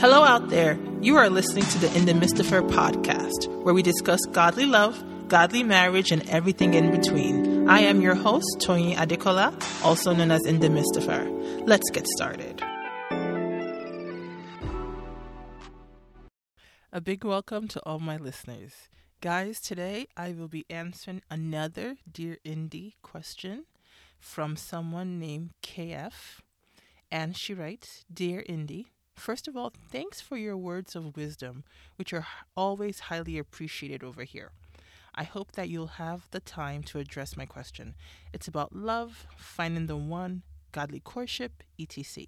Hello out there. You are listening to the In the Midst of Her podcast, where we discuss godly love, godly marriage, and everything in between. I am your host, Tony Adekola, also known as In the Midst of Her. Let's get started. A big welcome to all my listeners. Guys, today I will be answering another Dear Indie question from someone named KF. And she writes Dear Indie, First of all, thanks for your words of wisdom, which are always highly appreciated over here. I hope that you'll have the time to address my question. It's about love, finding the one, godly courtship, etc.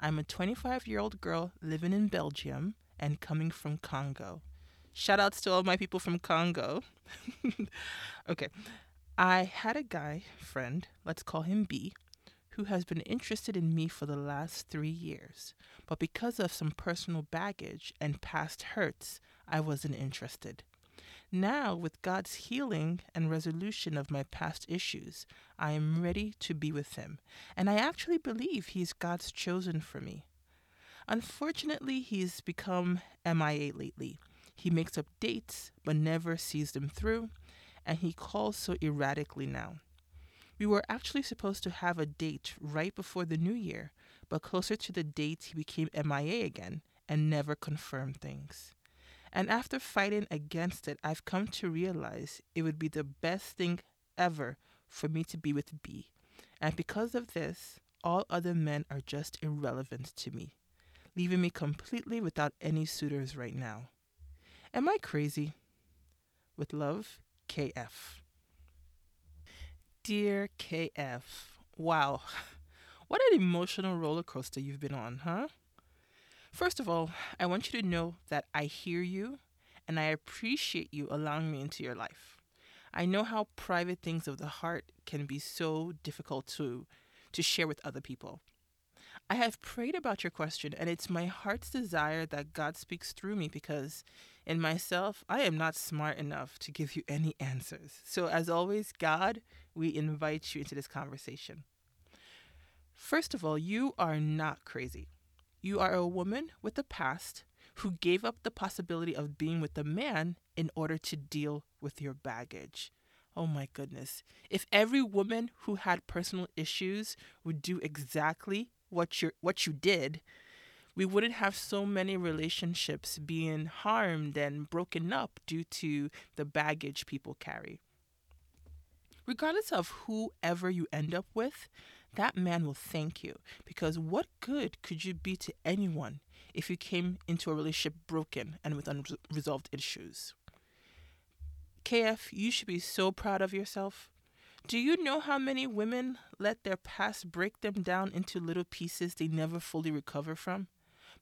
I'm a 25 year old girl living in Belgium and coming from Congo. Shout outs to all my people from Congo. okay. I had a guy friend, let's call him B, who has been interested in me for the last three years, but because of some personal baggage and past hurts, I wasn't interested. Now, with God's healing and resolution of my past issues, I am ready to be with Him, and I actually believe He is God's chosen for me. Unfortunately, he's become MIA lately. He makes up dates but never sees them through, and he calls so erratically now. We were actually supposed to have a date right before the new year, but closer to the date he became MIA again and never confirmed things. And after fighting against it, I've come to realize it would be the best thing ever for me to be with B. And because of this, all other men are just irrelevant to me, leaving me completely without any suitors right now. Am I crazy? With love, KF. Dear KF, wow, what an emotional roller coaster you've been on, huh? First of all, I want you to know that I hear you and I appreciate you allowing me into your life. I know how private things of the heart can be so difficult to to share with other people. I have prayed about your question and it's my heart's desire that God speaks through me because in myself, I am not smart enough to give you any answers. So, as always, God, we invite you into this conversation. First of all, you are not crazy. You are a woman with a past who gave up the possibility of being with a man in order to deal with your baggage. Oh my goodness. If every woman who had personal issues would do exactly what you what you did, we wouldn't have so many relationships being harmed and broken up due to the baggage people carry. Regardless of whoever you end up with, that man will thank you because what good could you be to anyone if you came into a relationship broken and with unresolved issues? KF, you should be so proud of yourself. Do you know how many women let their past break them down into little pieces they never fully recover from?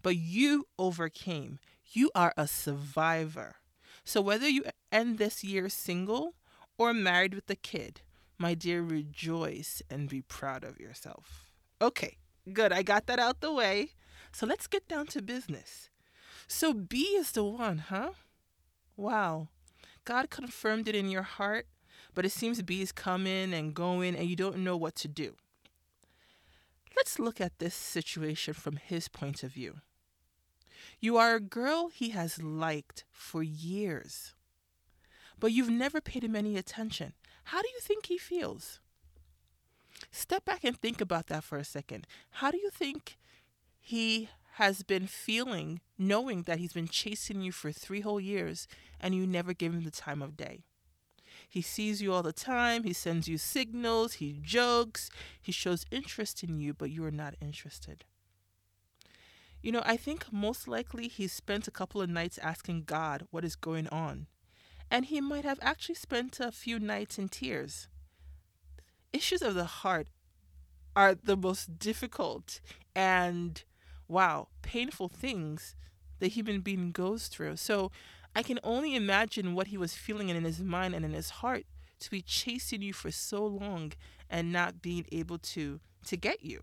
but you overcame. You are a survivor. So whether you end this year single or married with a kid, my dear, rejoice and be proud of yourself. Okay, good. I got that out the way. So let's get down to business. So B is the one, huh? Wow. God confirmed it in your heart, but it seems B is coming and going and you don't know what to do. Let's look at this situation from his point of view. You are a girl he has liked for years, but you've never paid him any attention. How do you think he feels? Step back and think about that for a second. How do you think he has been feeling knowing that he's been chasing you for three whole years and you never give him the time of day? He sees you all the time, he sends you signals, he jokes, he shows interest in you, but you are not interested. You know, I think most likely he spent a couple of nights asking God what is going on. And he might have actually spent a few nights in tears. Issues of the heart are the most difficult and, wow, painful things the human being goes through. So I can only imagine what he was feeling in his mind and in his heart to be chasing you for so long and not being able to to get you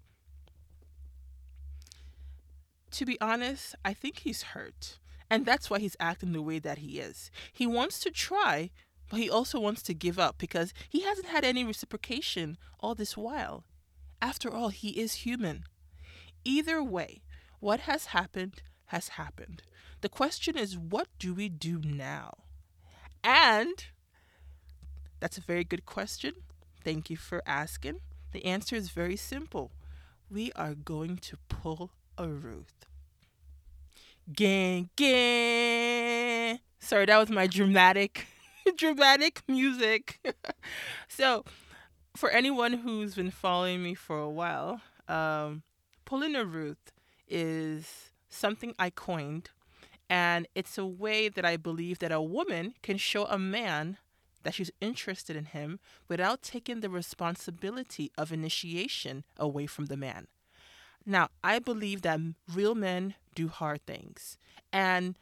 to be honest, I think he's hurt. And that's why he's acting the way that he is. He wants to try, but he also wants to give up because he hasn't had any reciprocation all this while. After all, he is human. Either way, what has happened has happened. The question is, what do we do now? And that's a very good question. Thank you for asking. The answer is very simple. We are going to pull a Ruth. Gang, gang. Sorry, that was my dramatic, dramatic music. so, for anyone who's been following me for a while, um, pulling a Ruth is something I coined, and it's a way that I believe that a woman can show a man that she's interested in him without taking the responsibility of initiation away from the man. Now, I believe that real men do hard things, and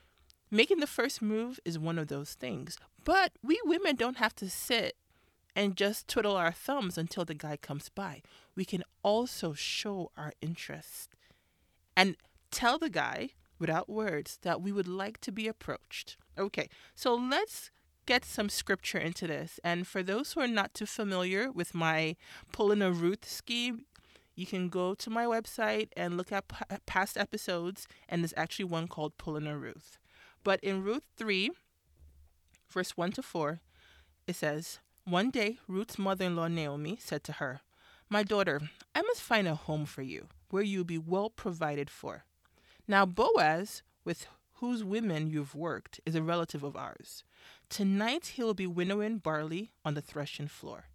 making the first move is one of those things. But we women don't have to sit and just twiddle our thumbs until the guy comes by. We can also show our interest and tell the guy without words that we would like to be approached. Okay, so let's get some scripture into this. And for those who are not too familiar with my pulling a Ruth scheme, you can go to my website and look at p- past episodes, and there's actually one called Pulling a Ruth. But in Ruth 3, verse 1 to 4, it says, One day, Ruth's mother in law Naomi said to her, My daughter, I must find a home for you where you'll be well provided for. Now, Boaz, with whose women you've worked, is a relative of ours. Tonight he will be winnowing barley on the threshing floor.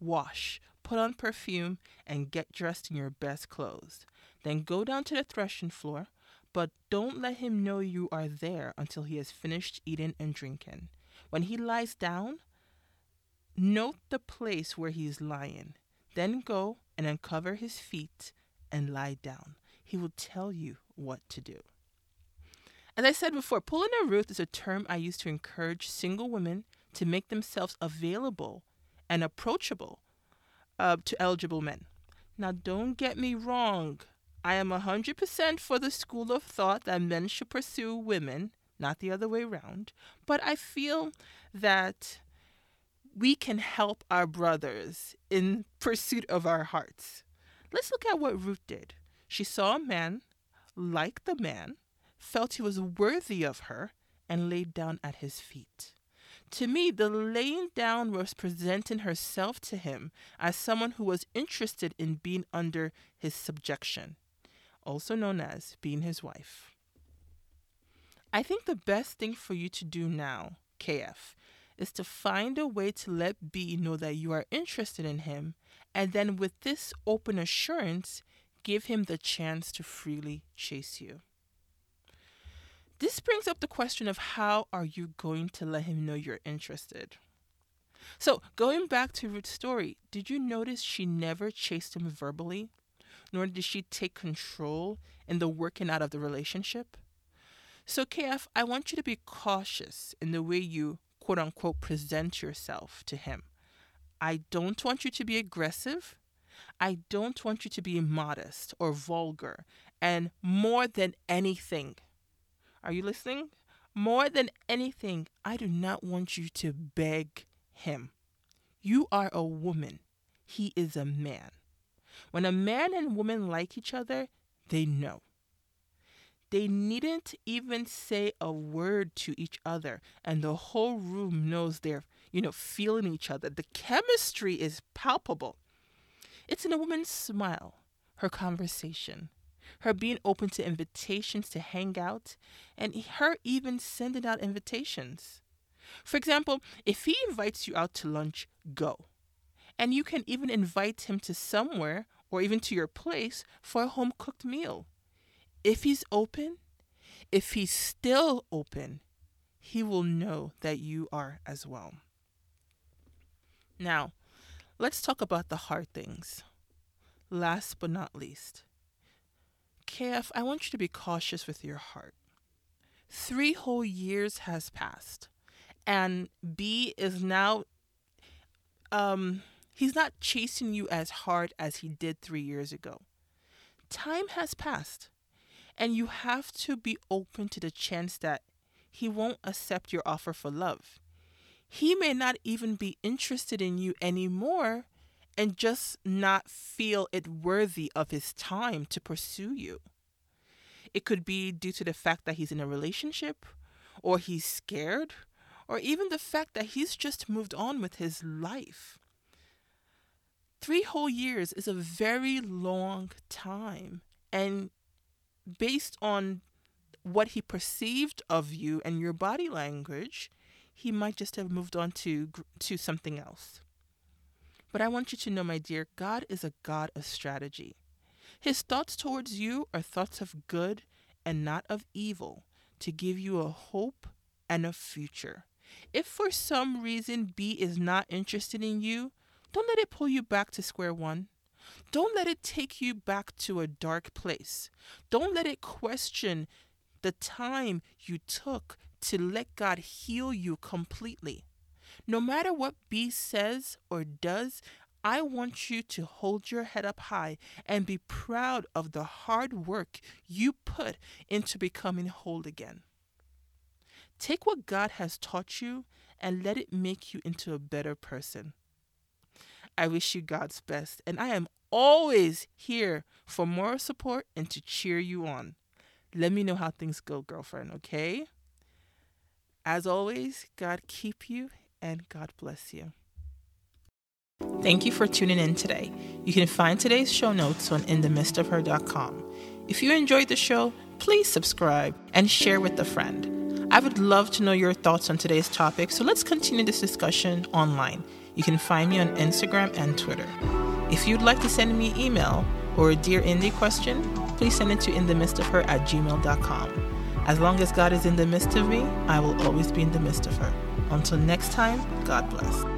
Wash, put on perfume, and get dressed in your best clothes. Then go down to the threshing floor, but don't let him know you are there until he has finished eating and drinking. When he lies down, note the place where he is lying. Then go and uncover his feet and lie down. He will tell you what to do. As I said before, pulling a Ruth is a term I use to encourage single women to make themselves available and approachable uh, to eligible men. Now, don't get me wrong. I am 100% for the school of thought that men should pursue women, not the other way around. But I feel that we can help our brothers in pursuit of our hearts. Let's look at what Ruth did. She saw a man, liked the man, felt he was worthy of her, and laid down at his feet. To me, the laying down was presenting herself to him as someone who was interested in being under his subjection, also known as being his wife. I think the best thing for you to do now, KF, is to find a way to let B know that you are interested in him, and then with this open assurance, give him the chance to freely chase you. This brings up the question of how are you going to let him know you're interested? So, going back to Ruth's story, did you notice she never chased him verbally? Nor did she take control in the working out of the relationship? So, KF, I want you to be cautious in the way you quote unquote present yourself to him. I don't want you to be aggressive. I don't want you to be modest or vulgar. And more than anything, are you listening? More than anything, I do not want you to beg him. You are a woman, he is a man. When a man and woman like each other, they know. They needn't even say a word to each other, and the whole room knows they're, you know, feeling each other. The chemistry is palpable. It's in a woman's smile, her conversation, her being open to invitations to hang out, and her even sending out invitations. For example, if he invites you out to lunch, go. And you can even invite him to somewhere or even to your place for a home cooked meal. If he's open, if he's still open, he will know that you are as well. Now, let's talk about the hard things. Last but not least, KF, I want you to be cautious with your heart. Three whole years has passed, and B is now, um, he's not chasing you as hard as he did three years ago. Time has passed, and you have to be open to the chance that he won't accept your offer for love. He may not even be interested in you anymore and just not feel it worthy of his time to pursue you. It could be due to the fact that he's in a relationship, or he's scared, or even the fact that he's just moved on with his life. Three whole years is a very long time. And based on what he perceived of you and your body language, he might just have moved on to to something else. But I want you to know, my dear, God is a God of strategy. His thoughts towards you are thoughts of good and not of evil, to give you a hope and a future. If for some reason B is not interested in you, don't let it pull you back to square one. Don't let it take you back to a dark place. Don't let it question the time you took to let God heal you completely. No matter what B says or does, I want you to hold your head up high and be proud of the hard work you put into becoming whole again. Take what God has taught you and let it make you into a better person. I wish you God's best, and I am always here for moral support and to cheer you on. Let me know how things go, girlfriend, okay? As always, God keep you and God bless you. Thank you for tuning in today. You can find today's show notes on inthemidstofher.com. If you enjoyed the show, please subscribe and share with a friend. I would love to know your thoughts on today's topic, so let's continue this discussion online. You can find me on Instagram and Twitter. If you'd like to send me email or a Dear Indie question, please send it to inthemidstofher at gmail.com. As long as God is in the midst of me, I will always be in the midst of her. Until next time, God bless.